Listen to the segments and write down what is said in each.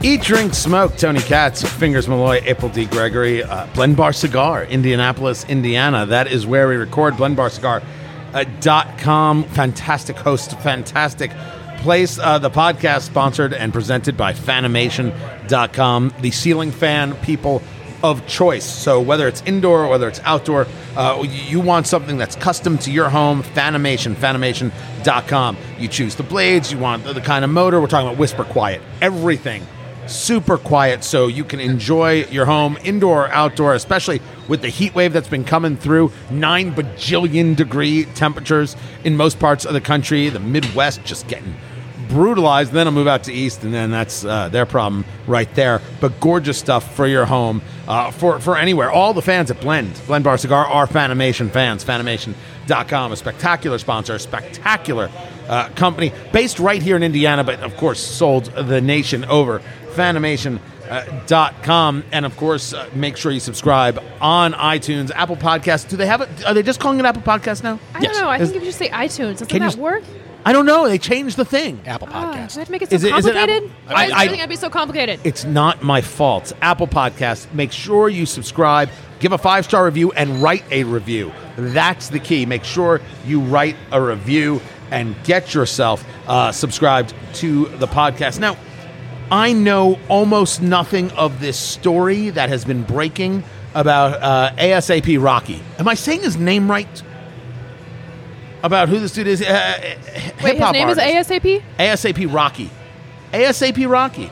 Eat, Drink, Smoke, Tony Katz, Fingers Malloy, April D. Gregory, uh, Blend Bar Cigar, Indianapolis, Indiana. That is where we record Blend Bar Cigar. Uh. Fantastic host, fantastic place. Uh, the podcast sponsored and presented by Fanimation.com, the ceiling fan people of choice. So whether it's indoor or whether it's outdoor, uh, you want something that's custom to your home, Fanimation, Fanimation.com. You choose the blades, you want the kind of motor. We're talking about whisper quiet, everything super quiet so you can enjoy your home indoor or outdoor especially with the heat wave that's been coming through. 9 bajillion degree temperatures in most parts of the country. The midwest just getting brutalized. Then i'll move out to east and then that's uh, their problem right there. But gorgeous stuff for your home uh, for, for anywhere. All the fans at blend blend bar cigar are fanimation fans. Fanimation.com a spectacular sponsor spectacular uh, company based right here in indiana but of course sold the nation over fanimation.com. And of course, uh, make sure you subscribe on iTunes, Apple Podcasts. Do they have it? Are they just calling it Apple Podcasts now? I don't know. I think if you just say iTunes, doesn't Can you that s- work? I don't know. They changed the thing. Apple Ah, Podcast. do I have to make it so Is it complicated? Apple- Why I- does I- everything have to be so complicated? It's not my fault. Apple Podcasts, make sure you subscribe, give a five star review, and write a review. That's the key. Make sure you write a review and get yourself uh, subscribed to the podcast. Now, I know almost nothing of this story that has been breaking about uh, ASAP Rocky. Am I saying his name right? About who this dude is? Uh, Wait, his name is ASAP? ASAP Rocky. ASAP Rocky.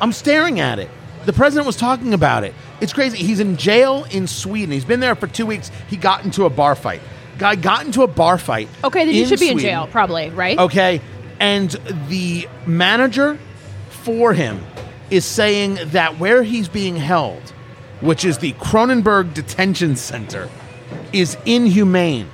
I'm staring at it. The president was talking about it. It's crazy. He's in jail in Sweden. He's been there for two weeks. He got into a bar fight. Guy got into a bar fight. Okay, then you should be in Sweden. jail, probably, right? Okay. And the manager for him is saying that where he's being held, which is the Kronoberg Detention Center, is inhumane.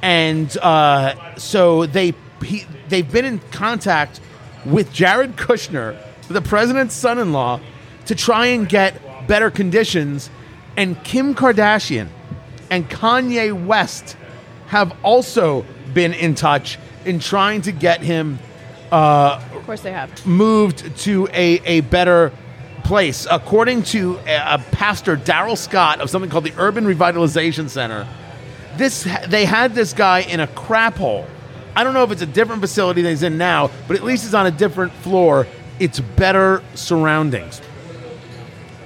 And uh, so they he, they've been in contact with Jared Kushner, the president's son-in-law, to try and get better conditions. And Kim Kardashian and Kanye West have also been in touch in trying to get him uh, Of course they have. moved to a, a better place. According to a, a pastor, Darrell Scott, of something called the Urban Revitalization Center, this they had this guy in a crap hole. I don't know if it's a different facility than he's in now, but at least it's on a different floor. It's better surroundings.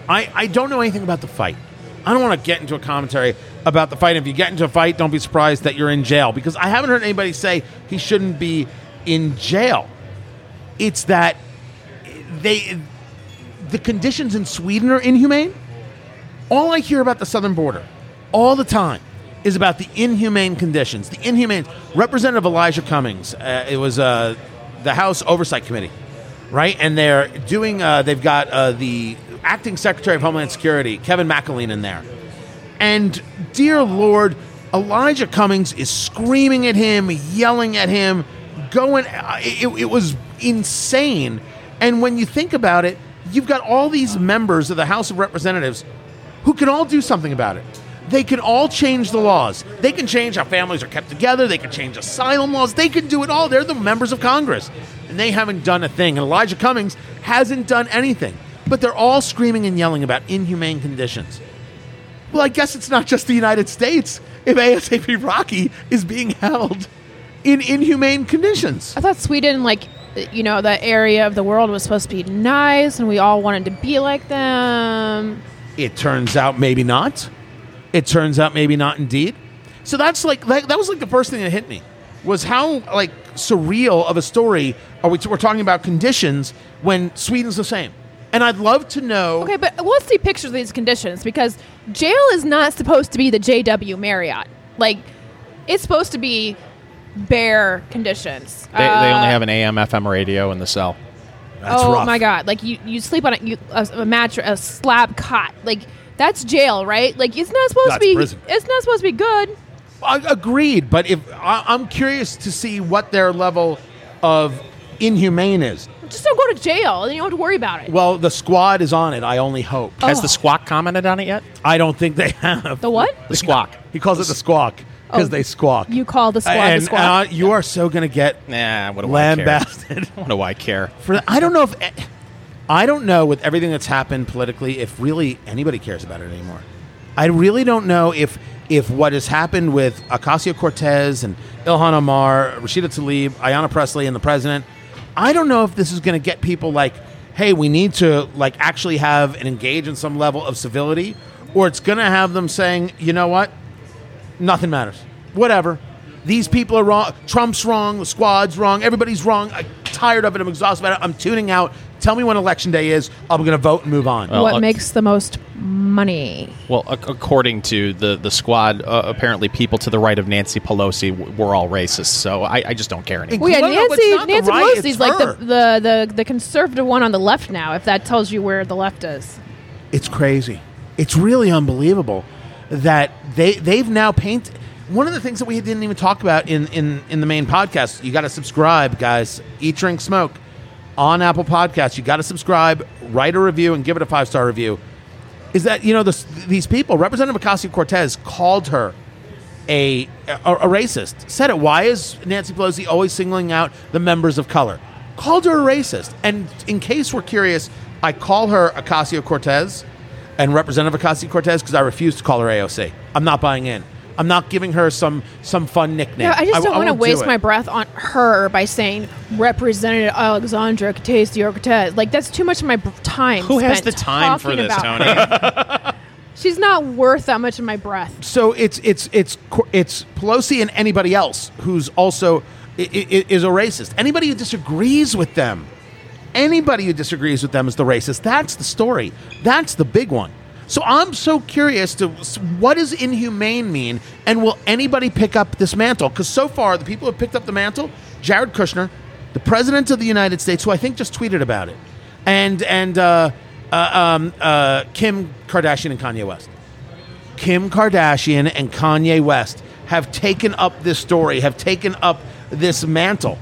I, I don't know anything about the fight. I don't want to get into a commentary about the fight. If you get into a fight, don't be surprised that you're in jail because I haven't heard anybody say he shouldn't be in jail. It's that they the conditions in Sweden are inhumane. All I hear about the southern border all the time is about the inhumane conditions. The inhumane Representative Elijah Cummings. Uh, it was uh, the House Oversight Committee, right? And they're doing. Uh, they've got uh, the acting Secretary of Homeland Security, Kevin McAleenan, in there. And dear Lord, Elijah Cummings is screaming at him, yelling at him, going. It, it was insane. And when you think about it, you've got all these members of the House of Representatives who can all do something about it. They can all change the laws. They can change how families are kept together. They can change asylum laws. They can do it all. They're the members of Congress. And they haven't done a thing. And Elijah Cummings hasn't done anything. But they're all screaming and yelling about inhumane conditions. Well, I guess it's not just the United States if ASAP Rocky is being held in inhumane conditions. I thought Sweden, like, you know, that area of the world was supposed to be nice and we all wanted to be like them. It turns out maybe not. It turns out maybe not indeed. So that's like that, that was like the first thing that hit me was how like surreal of a story are we we're talking about conditions when Sweden's the same. And I'd love to know Okay, but let's see pictures of these conditions because jail is not supposed to be the JW Marriott. Like, it's supposed to be bare conditions. They, they Uh, only have an AM FM radio in the cell. that's oh rough. my god! Like you, you sleep on a, you, a, a mattress, a slab cot. Like that's jail, right? Like it's not supposed That's to be. prison. It's not supposed to be good. I, agreed, but if I, I'm curious to see what their level of inhumane is. Just don't go to jail, and you don't have to worry about it. Well, the squad is on it. I only hope. Has Oh. the squawk commented on it yet? I don't think they have. the what? The squawk. He calls it the squawk because Oh, they squawk. You call the squad and the squad. uh, you are so going to get Nah, what do I care? lambasted What do I care? for that. I don't know if I don't know with everything that's happened politically if really anybody cares about it anymore. I really don't know if if what has happened with Ocasio Cortez and Ilhan Omar, Rashida Tlaib, Ayanna Pressley, and the president. I don't know if this is going to get people like, hey, we need to like actually have and engage in some level of civility, or it's going to have them saying, you know what, nothing matters, whatever. These people are wrong. Trump's wrong. The squad's wrong. Everybody's wrong. I'm tired of it. I'm exhausted about it. I'm tuning out. Tell me when election day is. I'm going to vote and move on. Well, what uh, makes the most money? Well, ac- according to the the squad, uh, apparently people to the right of Nancy Pelosi w- were all racist. So I, I just don't care anymore. Well, yeah, Well, no, Nancy not the right, Pelosi's like the, the, the, the conservative one on the left now, if that tells you where the left is. It's crazy. It's really unbelievable that they they've now painted. One of the things that we didn't even talk about in in in the main podcast. You got to subscribe, guys. Eat, drink, smoke on Apple Podcasts. You got to subscribe, write a review, and give it a five star review. Is that you know this, these people? Representative Ocasio Cortez called her a, a a racist. Said it. Why is Nancy Pelosi always singling out the members of color? Called her a racist. And in case we're curious, I call her Ocasio Cortez and Representative Ocasio Cortez because I refuse to call her AOC. I'm not buying in. I'm not giving her some some fun nickname. No, I just don't want to won't do waste my breath on her by saying Representative Alexandra Ocasio Cortez. Like that's too much of my time. Who has the time for this, Tony? She's not worth that much of my breath. So it's it's it's it's Pelosi and anybody else who's also i- i- is a racist. Anybody who disagrees with them, anybody who disagrees with them is the racist. That's the story. That's the big one. So I'm so curious to what does inhumane mean, and will anybody pick up this mantle? Because so far, the people who have picked up the mantle, Jared Kushner, the president of the United States, who I think just tweeted about it, and and uh, uh, um, uh, Kim Kardashian and Kanye West. Kim Kardashian and Kanye West have taken up this story, have taken up this mantle.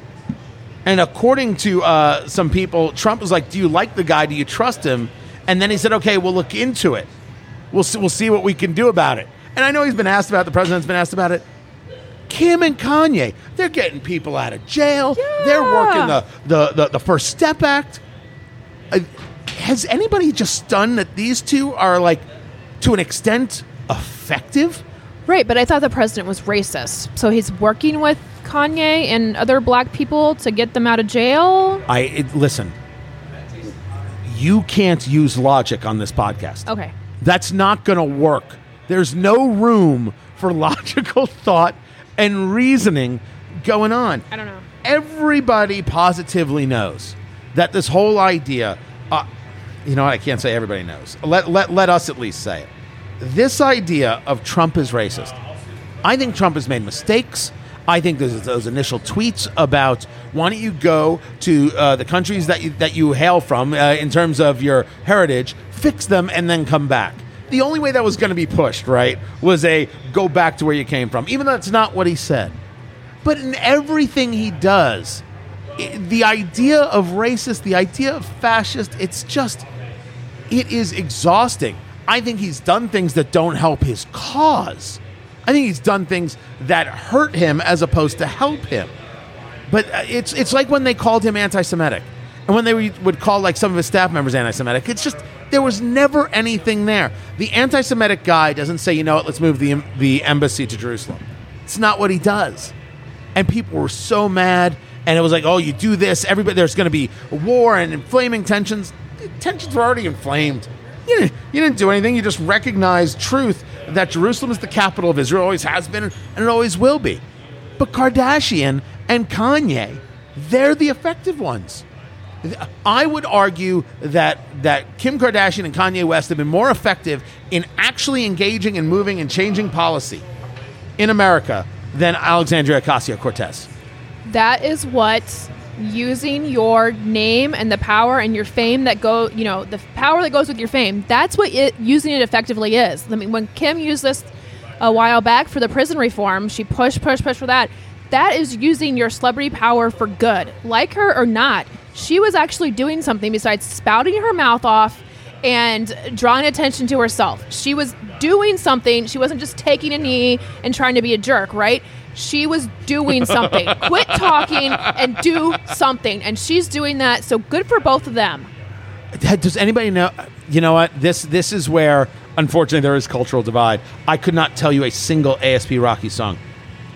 And according to uh, some people, Trump was like, "Do you like the guy? Do you trust him?" And then he said, "Okay, we'll look into it. We'll see, we'll see what we can do about it." And I know he's been asked about. it, The president's been asked about it. Kim and Kanye, they're getting people out of jail. They're working the the, the, the First Step Act. Uh, has anybody just stunned that these two are like, to an extent, effective? Right, but I thought the president was racist. So he's working with Kanye and other black people to get them out of jail. I it, listen. You can't use logic on this podcast. Okay. That's not going to work. There's no room for logical thought and reasoning going on. I don't know. Everybody positively knows that this whole idea, uh, you know what? I can't say everybody knows. Let, let, let us at least say it. This idea of Trump is racist. I think Trump has made mistakes. I think those, those initial tweets about why don't you go to uh, the countries that you, that you hail from uh, in terms of your heritage, fix them, and then come back. The only way that was going to be pushed, right, was a go back to where you came from, even though that's not what he said. But in everything he does, the idea of racist, the idea of fascist, it's just, it is exhausting. I think he's done things that don't help his cause. I think he's done things that hurt him as opposed to help him. But uh, it's it's like when they called him anti-Semitic, and when they would call like some of his staff members anti-Semitic. It's just there was never anything there. The anti-Semitic guy doesn't say, you know what, let's move the the embassy to Jerusalem. It's not what he does. And people were so mad, and it was like, oh, you do this, everybody, there's going to be war and inflaming tensions. Tensions were already inflamed. You didn't, you didn't do anything. You just recognized truth that Jerusalem is the capital of Israel, always has been, and it always will be. But Kardashian and Kanye, they're the effective ones. I would argue that that Kim Kardashian and Kanye West have been more effective in actually engaging and moving and changing policy in America than Alexandria Ocasio Cortez. That is what using your name and the power and your fame that go, you know, the power that goes with your fame. That's what it, using it effectively is. I mean, when Kim used this a while back for the prison reform, she pushed, pushed, pushed for that. That is using your celebrity power for good. Like her or not, she was actually doing something besides spouting her mouth off and drawing attention to herself. She was doing something. She wasn't just taking a knee and trying to be a jerk, right? She was doing something. Quit talking and do something. And she's doing that. So good for both of them. Does anybody know? You know what? This this is where unfortunately there is cultural divide. I could not tell you a single ASAP Rocky song.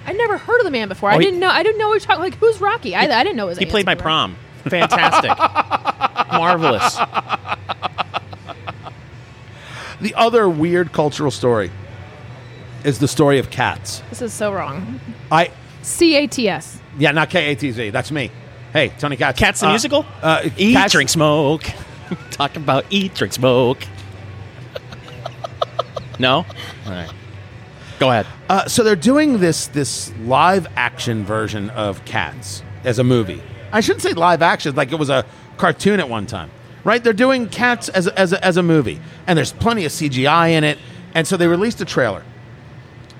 I never heard of the man before. I Oh, he- didn't know. I didn't know we were talking. Like, who's Rocky? I, I didn't know it was. He played my Rocky. prom. Fantastic. Marvelous. The other weird cultural story is the story of cats. This is so wrong. I C A T S. yeah, not K A T Z. That's me. Hey, Tony Katz. Cats the Uh, musical? Uh, Eat, Cats- drink, smoke. Talking about eat, drink, smoke. no? All right. Go ahead. Uh, so they're doing this this live action version of Cats as a movie. I shouldn't say live action, like it was a cartoon at one time, right? They're doing Cats as a, as a, as a movie, and there's plenty of CGI in it, and so they released a trailer,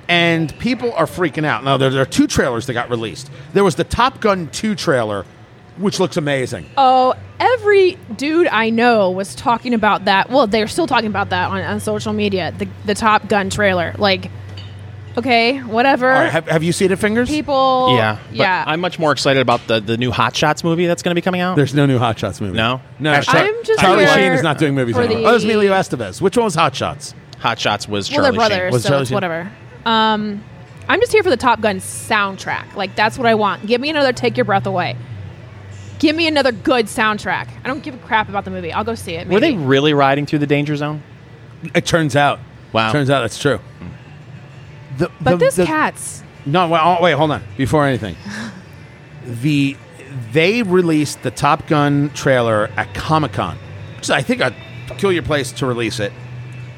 and people are freaking out. Now there, there are two trailers that got released. There was the Top Gun two trailer, which looks amazing. Oh, every dude I know was talking about that. Well, they're still talking about that on, on social media. The the Top Gun trailer. Like, okay, whatever. All right, have, have you seen it, Fingers? People. yeah. yeah. I'm much more excited about the, the new Hot Shots movie that's going to be coming out. There's no new Hot Shots movie. No? no. Hashtag- I'm just Charlie Sheen is not doing movies for anymore. the- Oh, there's Emilio Estevez. Which one was Hot Shots? Hot Shots was well, Charlie they're brothers, Sheen. Was so Charlie it's Sheen? whatever. Um, I'm just here for the Top Gun soundtrack. Like that's what I want. Give me another Take Your Breath Away. Give me another good soundtrack. I don't give a crap about the movie. I'll go see it. Were they really riding through the danger zone? It turns out. Wow. Turns out that's true. The, But the- this the- cat's. No, wait, oh, wait, hold on. Before anything, the they released the Top Gun trailer at Comic Con, which is, I think, a peculiar place to release it.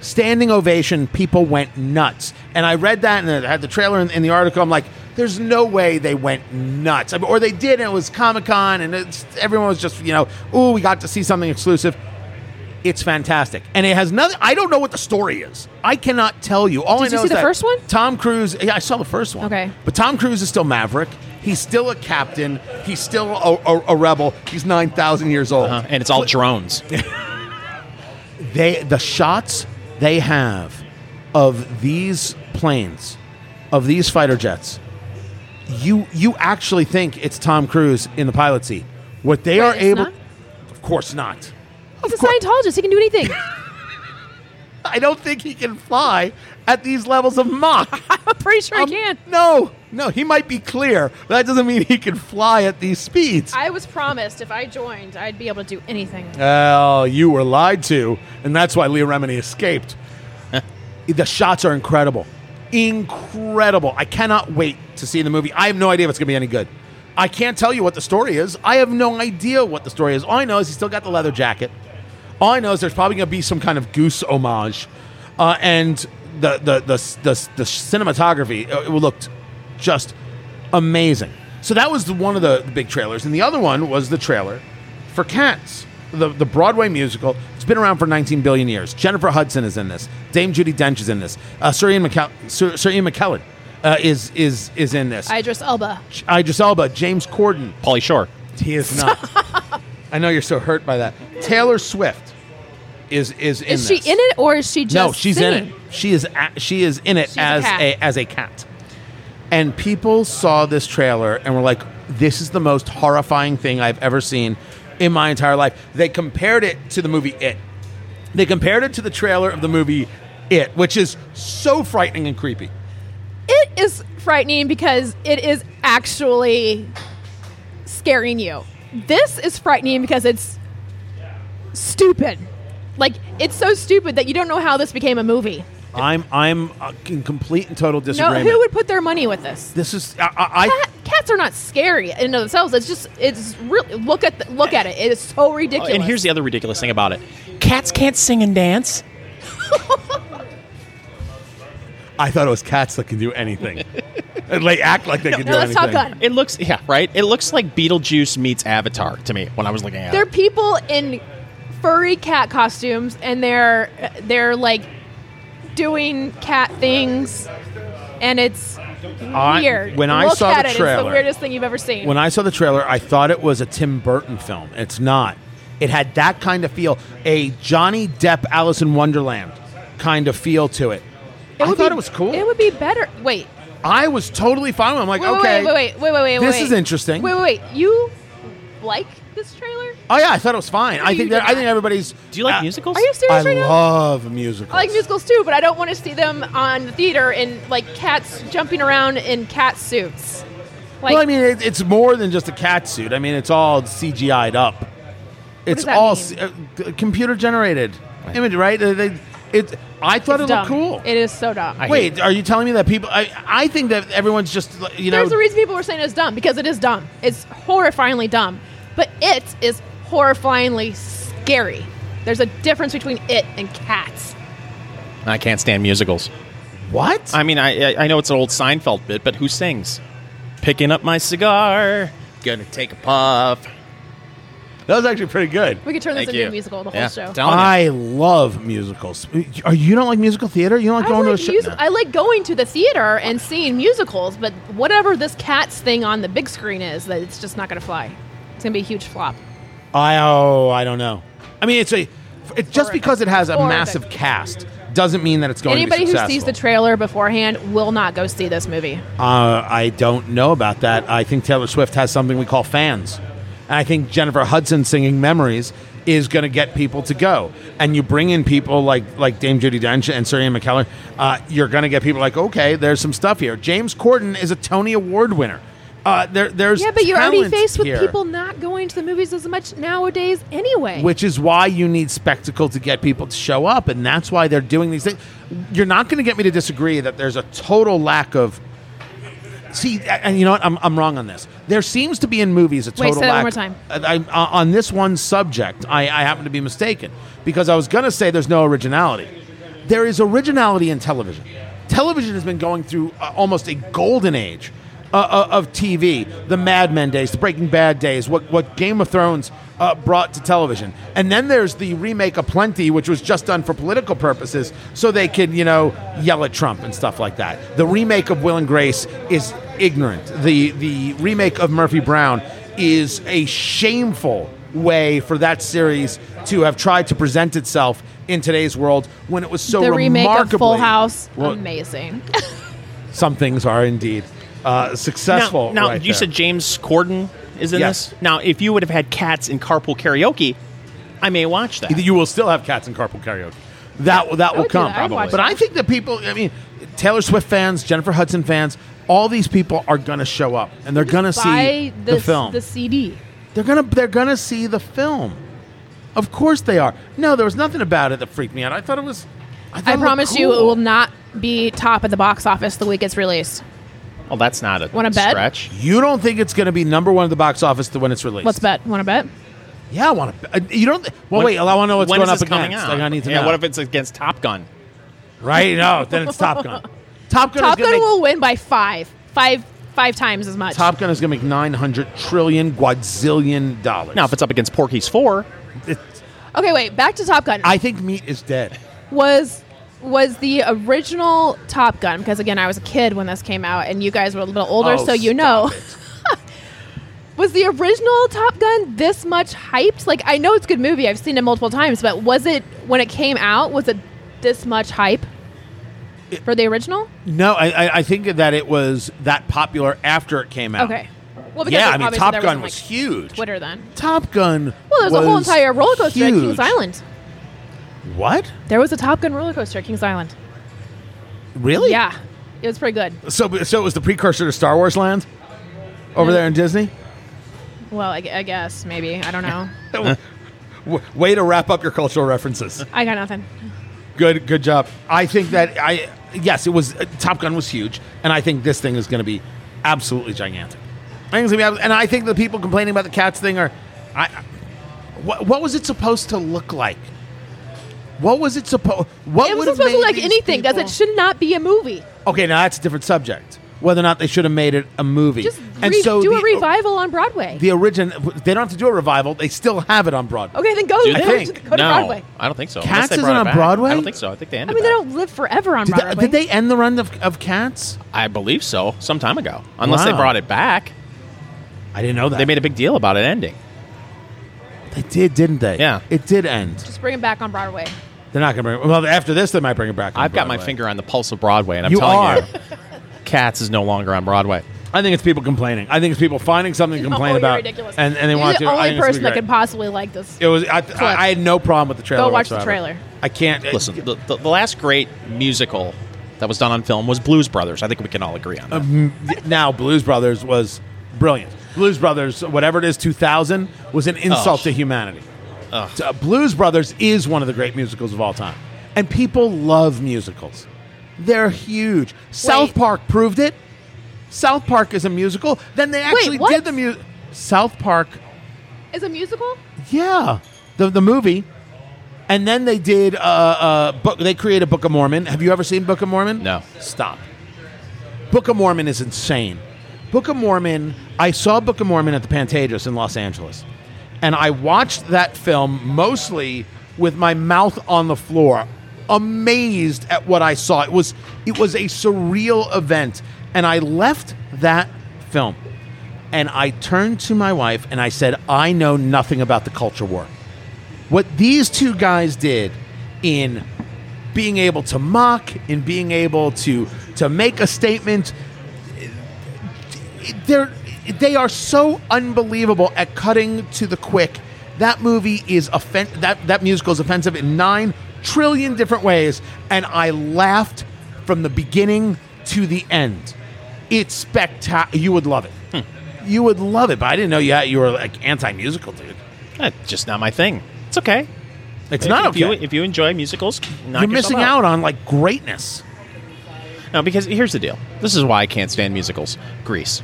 Standing ovation, people went nuts, and I read that and I had the trailer in, in the article. I'm like, there's no way they went nuts, I mean, or they did, and it was Comic Con, and it's, everyone was just, you know, ooh, we got to see something exclusive. It's fantastic, and it has nothing. I don't know what the story is. I cannot tell you. All Did I you know see is the that first one? Tom Cruise. Yeah, I saw the first one. Okay. but Tom Cruise is still Maverick. He's still a captain. He's still a, a, a rebel. He's nine thousand years old. Uh, and it's all drones. They the shots they have of these planes, of these fighter jets. You you actually think it's Tom Cruise in the pilot seat. What they Wait, are able, not? of course not. He's a Scientologist. He can do anything. I don't think he can fly at these levels of Mach. I'm pretty sure Um, he can. No, no, he might be clear. but That doesn't mean he can fly at these speeds. I was promised if I joined, I'd be able to do anything. Well, you were lied to, and that's why Leah Remini escaped. the shots are incredible. Incredible. I cannot wait to see the movie. I have no idea if it's going to be any good. I can't tell you what the story is. I have no idea what the story is. All I know is he's still got the leather jacket. All I know is there's probably going to be some kind of goose homage. Uh, and the, the, the, the, the cinematography, uh, it looked just amazing. So that was the, one of the, the big trailers. And the other one was the trailer for Cats, the, the Broadway musical. It's been around for 19 billion years. Jennifer Hudson is in this. Dame Judi Dench is in this. Uh, Sir, Ian McKell- Sir, Sir Ian McKellen uh, is, is, is in this. Idris Elba. Idris Elba, James Corden. Pauly Shore. He is not. I know you're so hurt by that. Taylor Swift is is in Is she this. in it or is she just No, she's in singing? it. She is a, she is in it She's a as cat. a, as a cat. And people saw this trailer and were like, "This is the most horrifying thing I've ever seen in my entire life." They compared it to the movie It. They compared it to the trailer of the movie It, which is so frightening and creepy. It is frightening because it is actually scaring you. This is frightening because it's stupid. Like it's so stupid that you don't know how this became a movie. I'm I'm uh, in complete and total No, disagreement. who would put their money with this? this is I, I, Cat, cats are not scary in and of themselves. It's just it's really look at the, look at it. It is so ridiculous. And here's the other ridiculous thing about it cats can't sing and dance. I thought it was cats that can do anything. And they act like they can no, do that's anything. Top Gun. It looks, yeah, right? It looks like Beetlejuice meets Avatar to me when I was looking at it. They're it. people in furry cat costumes, and they're they're like doing cat things, and it's I- weird. when I Look saw the it. It's trailer- the weirdest thing you've ever seen. When I saw the trailer, I thought it was a Tim Burton film. It's not. It had that kind of feel, a Johnny Depp Alice in Wonderland kind of feel to it. It I thought be- it was cool. It would be better. Wait. I was totally fine with it. I'm like, Wait, okay, wait, wait, wait, wait, wait, wait. this wait. is interesting. Wait, wait, wait. You like this trailer? Oh yeah, I thought it was fine. I think that I think everybody's. Do you like uh, musicals? Are you serious I right now? I love musicals. I like musicals too, but I don't want to see them on the theater in like cats jumping around in cat suits. Like, well, I mean, it, it's more than just a cat suit. I mean, it's all CGI'd up. It's does that all c- uh, computer generated image, right? Uh, They, it. I thought it's it dumb. looked cool. It is so dumb. I- Wait, are you telling me that people? I, I think that everyone's just you know. There's a reason people were saying it's dumb because it is dumb. It's horrifyingly dumb, but it is horrifyingly scary. There's a difference between it and cats. I can't stand musicals. what? I mean, I I- I know it's an old Seinfeld bit, but who sings? Picking up my cigar, gonna take a puff. that was actually pretty good. We could turn this Thank into you. a musical, the whole Yeah, show. telling you. I love musicals. Are you don't like musical theater? You don't like I going like, to a show? music- I like going to the theater and seeing musicals, but whatever this cats thing on the big screen is, that it's just not going to fly. It's going to be a huge flop. I oh I don't know. I mean, it's a it, just because it has a Horrific. massive cast doesn't mean that it's going Anybody to be who successful. sees the trailer beforehand will not go see this movie. Uh, I don't know about that. I think Taylor Swift has something we call fans. And I think Jennifer Hudson singing Memories is going to get people to go. And you bring in people like like Dame Judi Dench and Sir Ian McKellen, uh, you're going to get people like, okay, there's some stuff here. James Corden is a Tony Award winner. Uh, there, there's Yeah, but you're already faced with people not going to the movies as much nowadays anyway. which is why you need spectacle to get people to show up, and that's why they're doing these things. You're not going to get me to disagree that there's a total lack of See, and you know what? I'm, I'm wrong on this. There seems to be in movies a Wait, total say that one lack. more time. I, I, on this one subject, I, I happen to be mistaken because I was going to say there's no originality. There is originality in television. Television has been going through uh, almost a golden age uh, uh, of TV. The Mad Men days, the Breaking Bad days, what what Game of Thrones uh, brought to television, and then there's the remake of Plenty, which was just done for political purposes, so they could you know yell at Trump and stuff like that. The remake of Will and Grace is ignorant. The the remake of Murphy Brown is a shameful way for that series to have tried to present itself in today's world when it was so the remake of Full House, Well, amazing. some things are indeed uh, successful. Now, now right you there. said James Corden is in Yes. this. Now, if you would have had cats in carpool karaoke, I may watch that. you will still have cats in carpool karaoke. That that will come. that. I'd But. I think that people, I mean, Taylor Swift fans, Jennifer Hudson fans, all these people are going to show up and they're going to see Buy the, the, film. the CD. They're gonna they're gonna see the film. Of course they are. No, there was nothing about it that freaked me out. I thought it was. I, I it looked promise you, it will not be top at the box office the week it's released. Well, that's not a Wanna bet? stretch. You don't think it's going to be number one at the box office when it's released? Let's bet. Want to bet? Yeah, I want to. Uh, you don't. Well, When- wait. I want to know what's when going is up this coming against. out? Like, I need to yeah, know. what if it's against Top Gun? right? No, then it's Top Gun. Top Gun. Top is gonna Gun make, will win by five, five, five times as much. Top Gun is going to make nine hundred trillion quadzillion dollars. Now, if it's up against Porky's 4, It- Okay, wait. Back to Top Gun. I think meat is dead. was was the original Top Gun because again I was a kid when this came out and you guys were a little older Oh, so you know was the original Top Gun this much hyped like I know it's a good movie I've seen it multiple times but was it when it came out was it this much hype for the original No, I, I, I think that it was that popular after it came out. okay well Yeah, I mean, Top Gun was like, huge. Twitter then Top Gun. well there's a whole entire roller coaster at huge. Kings Island What? there was a Top Gun roller coaster at Kings Island Really? yeah it was pretty good So, so it was the precursor to Star Wars Land over there in Disney. well I, I guess maybe I don't know W- way to wrap up your cultural references. I got nothing Good, good job. I think that I yes, it was uh, Top Gun was huge, and I think this thing is going to be absolutely gigantic. I think it's gonna be, and I think the people complaining about the cats thing are, I, I- what, what was it supposed to look like? What was it supposed? What it wasn't supposed to made look like anything because people- it should not be a movie. Okay, now that's a different subject. Whether or not they should have made it a movie, Just and re- so do the, a revival on Broadway. The original, they don't have to do a revival. They still have it on Broadway. okay, then go, Do go, they? to, I go to no, Broadway. I don't think so. Cats they isn't brought it on back. Broadway? I don't think so. I think they ended. I ended mean, they that. don't live forever on Did, Broadway. they, did they end the run of, of Cats? I believe so. Some time ago. Unless they Wow. brought it back. I didn't know that. They made a big deal about it ending. They did, didn't they? Yeah. It did end. Just bring it back on Broadway. They're not going to bring. it. Well, after this, they might bring it back. on I've got my Broadway. finger on the pulse of Broadway, and I'm You telling are. you, Cats is no longer on Broadway. I think it's people complaining. I think it's people finding something to complain Oh, you're about, ridiculous. and and they You're want the to. I only think it's person gonna that be could great. possibly like this. It was. I, I, I had no problem with the trailer. Go watch the whatsoever. trailer. I can't Listen, the, the, the last great musical that was done on film was Blues Brothers. I think we can all agree on that. Um, now Blues Brothers was brilliant. Blues Brothers, whatever it is, 2000 was an insult Ugh. to humanity. Ugh. Uh, Blues Brothers is one of the great musicals of all time, and people love musicals. They're huge. South Park proved it. South Park is a musical. Then they actually what? did the music. South Park, Is a musical? yeah, the the movie. And then they did uh, uh, book. They created Book of Mormon. Have you ever seen Book of Mormon? No. Stop. Book of Mormon is insane. Book of Mormon. I saw Book of Mormon at the Pantages in Los Angeles, and I watched that film mostly with my mouth on the floor, amazed at what I saw. It was it was a surreal event, and I left that film, and I turned to my wife and I said, "I know nothing about the culture war." what these two guys did in being able to mock in being able to to make a statement they're they are so unbelievable at cutting to the quick that movie is offen- that that musical is offensive in 9 trillion different ways and I laughed from the beginning to the end it's spectacular you would love it hmm. you would love it but I didn't know you had, you were like anti-musical dude That's just not my thing. It's okay. it's If- not if okay You, if you enjoy musicals, You're missing out on like greatness. No, because here's the deal. This is why I can't stand musicals. Grease.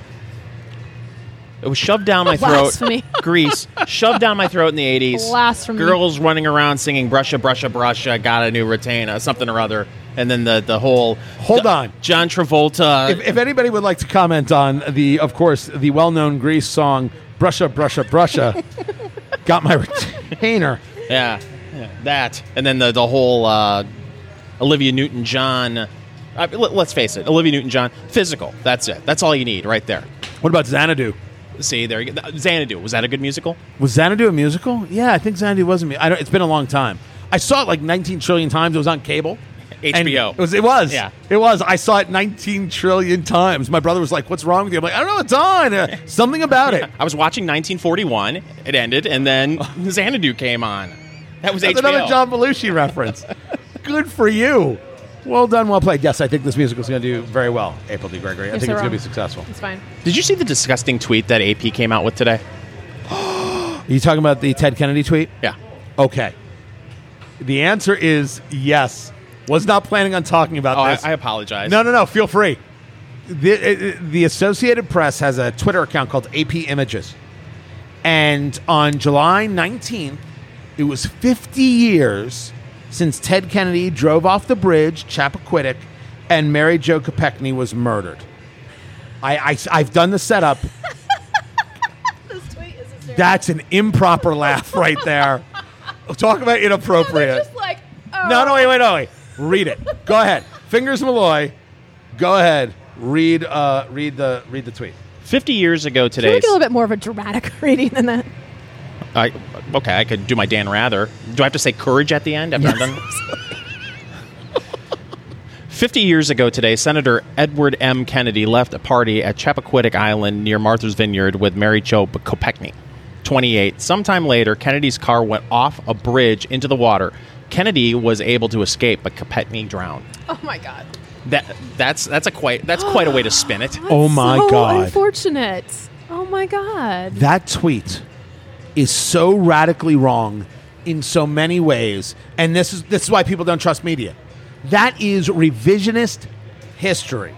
It was shoved down my throat. Blasphemy. Grease shoved down my throat in the '80s. Blasphemy. Girls running around singing "Brusha, Brusha, Brusha," got a new retainer, something or other, and then the the whole. Hold on. John Travolta. If, if anybody would like to comment on the, of course, the well-known Grease song "Brusha, Brusha, Brusha," got my retainer. yeah, yeah, that, and then the the whole uh, Olivia Newton-John. Uh, let, let's face it, Olivia Newton-John, physical. That's it. That's all you need, right there. What about Xanadu? See, there you go. Xanadu. Was that a good musical? Was Xanadu a musical? Yeah, I think Xanadu was a mu- I don't, It's been a long time. I saw it like 19 trillion times. It was on cable. And HBO. It was. It was. Yeah. It was. I saw it 19 trillion times. My brother was like, "What's wrong with you?" I'm like, "I don't know. It's on. Uh, something about it." I was watching 1941. It ended, and then Xanadu came on. That was That's HBO. another John Belushi reference. Good for you. Well done, well played. Yes, I think this musical is going to do very well, April D. Gregory. I You're think so it's going to wrong. be successful. It's fine. Did you see the disgusting tweet that AP came out with today? Are you talking about the Ted Kennedy tweet? Yeah. Okay. The answer is yes. Was not planning on talking about Oh, I, this. I apologize. no, no, no. Feel free. The, uh, the Associated Press has a Twitter account called AP Images. And on July 19th, it was 50 years since Ted Kennedy drove off the bridge, Chappaquiddick, and Mary Jo Kopechne was murdered. I, I, have done the setup. This tweet is. That's an improper laugh right there. Talk about inappropriate. just like, oh. No, no, wait, wait, no, wait. Read it. Go ahead. Fingers Malloy. Go ahead. Read. Uh, read the. Read the tweet. 50 years ago today. Can we today. get a little bit more of a dramatic reading than that? I, okay, I could do my Dan Rather. Do I have to say courage at the end after I'm done? 50 years ago today, Senator Edward M. Kennedy left a party at Chappaquiddick Island near Martha's Vineyard with Mary Jo Kopechne. 28. Sometime later, Kennedy's car went off a bridge into the water. Kennedy was able to escape, but Kopechne drowned. Oh my god. That that's that's a quite that's quite a way to spin it. Oh my so God. Unfortunate. Oh my god. That tweet is so radically wrong in so many ways, and this is this is why people don't trust media. That is revisionist history.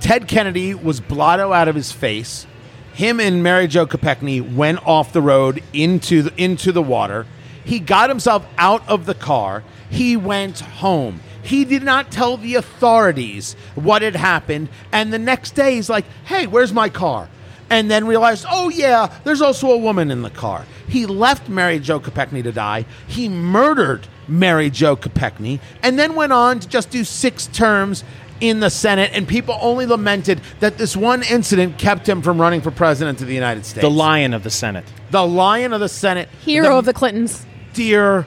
Ted Kennedy was blotto out of his face. Him and Mary Jo Kopechne went off the road into the, into the water. He got himself out of the car. He went home. He did not tell the authorities what had happened. And the next day, he's like, hey, where's my car? And then realized, oh, yeah, there's also a woman in the car. He left Mary Jo Kopechne to die. He murdered Mary Jo Kopechne and then went on to just do six terms in the Senate. And people only lamented that this one incident kept him from running for president of the United States. The lion of the Senate. The lion of the Senate. Hero of the Clintons. Dear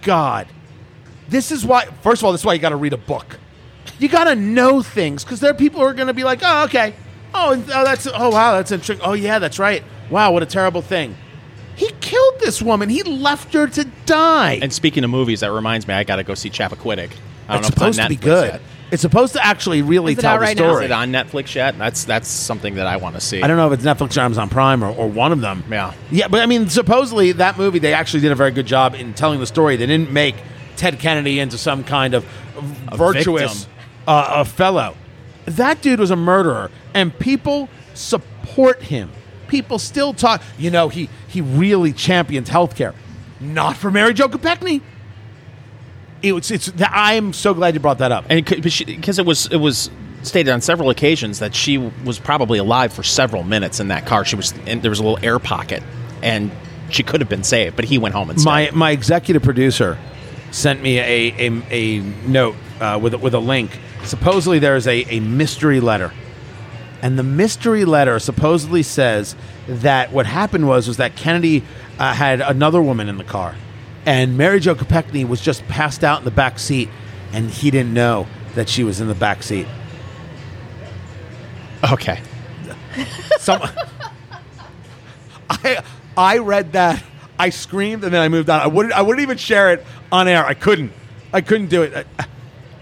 God. This is why, first of all, this is why you got to read a book. You got to know things because there are people who are going to be like, oh, okay. Oh, oh, that's oh wow, that's interesting. Oh yeah, that's right. Wow, what a terrible thing. He killed this woman. He left her to die. And speaking of movies, that reminds me, I got to go see Chappaquiddick. I don't it's know if supposed it's on to be Netflix good. yet. It's supposed to actually really tell out the right now? Is story. it on Netflix yet? That's that's something that I want to see. I don't know if it's Netflix or Amazon Prime or, or one of them. Yeah. Yeah, but I mean, supposedly that movie, they actually did a very good job in telling the story. They didn't make Ted Kennedy into some kind of virtuous uh, a fellow. That dude was a murderer, and people support him. People still talk. You know, he he really champions healthcare. Not for Mary Jo Kopechne. It was, it's. I'm so glad you brought that up. and because it was it was stated on several occasions that she was probably alive for several minutes in that car. She was and there was a little air pocket, and she could have been saved, but he went home and my my executive producer sent me a a, a note uh, with with a link. Supposedly there is a, a mystery letter, and the mystery letter supposedly says that what happened was was that Kennedy uh, had another woman in the car, and Mary Jo Kopechne was just passed out in the back seat, and he didn't know that she was in the back seat. okay, Some, I I read that. I screamed and then I moved on. I wouldn't. I wouldn't even share it on air. I couldn't. I couldn't do it. Uh,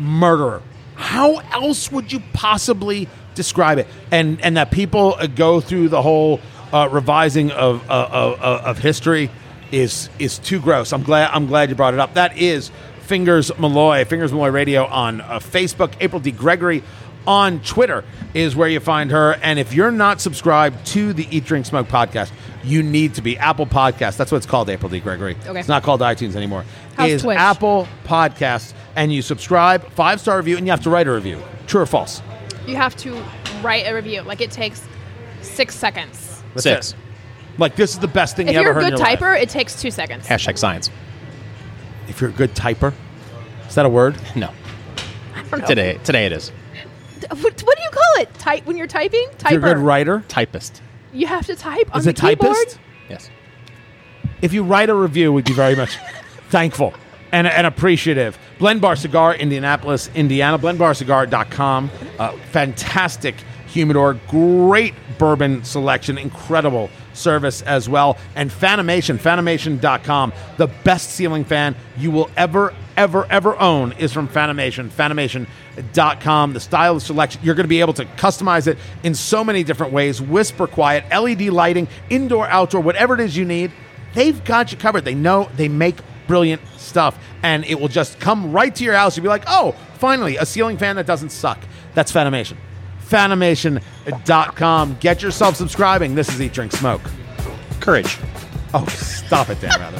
Murderer. How else would you possibly describe it? And and that people uh, go through the whole uh, revising of, uh, of of of history is is too gross. I'm glad. I'm glad you brought it up. That is Fingers Malloy. Fingers Malloy Radio on uh, Facebook. April D. Gregory on Twitter is where you find her. And if you're not subscribed to the Eat, Drink, Smoke podcast, you need to be. Apple Podcast. That's what it's called, April D. Gregory. Okay. It's not called iTunes anymore. How's is Twitch? Apple Podcasts. And you subscribe, five star review, and you have to write a review. True or false? You have to write a review. Like it takes six seconds. That's six it. Like, this is the best thing ever. If you you're a heard good in your life. typer, it takes two seconds. hashtag science. If you're a good typer, is that a word? No, I don't know. today today it is What, what do you call it? Type when you're typing. Typer. If you're a good writer, typist. You have to type on is the it typist? keyboard. Yes. if you write a review, we'd be very much thankful and, and appreciative. Blend Bar Cigar, Indianapolis, Indiana. BlendBarCigar.com. Uh, fantastic humidor, great bourbon selection, incredible service as well. And Fanimation, Fanimation.com. The best ceiling fan you will ever, ever, ever own is from Fanimation. Fanimation.com. The style of selection, you're going to be able to customize it in so many different ways. Whisper quiet, LED lighting, indoor, outdoor, whatever it is you need they've got you covered. They know they make brilliant stuff, and it will just come right to your house. You'll be like, oh, finally, a ceiling fan that doesn't suck. That's Fanimation. Fanimation.com. Get yourself subscribing. This is Eat, Drink, Smoke. Courage. Oh, stop it, Dan Rather.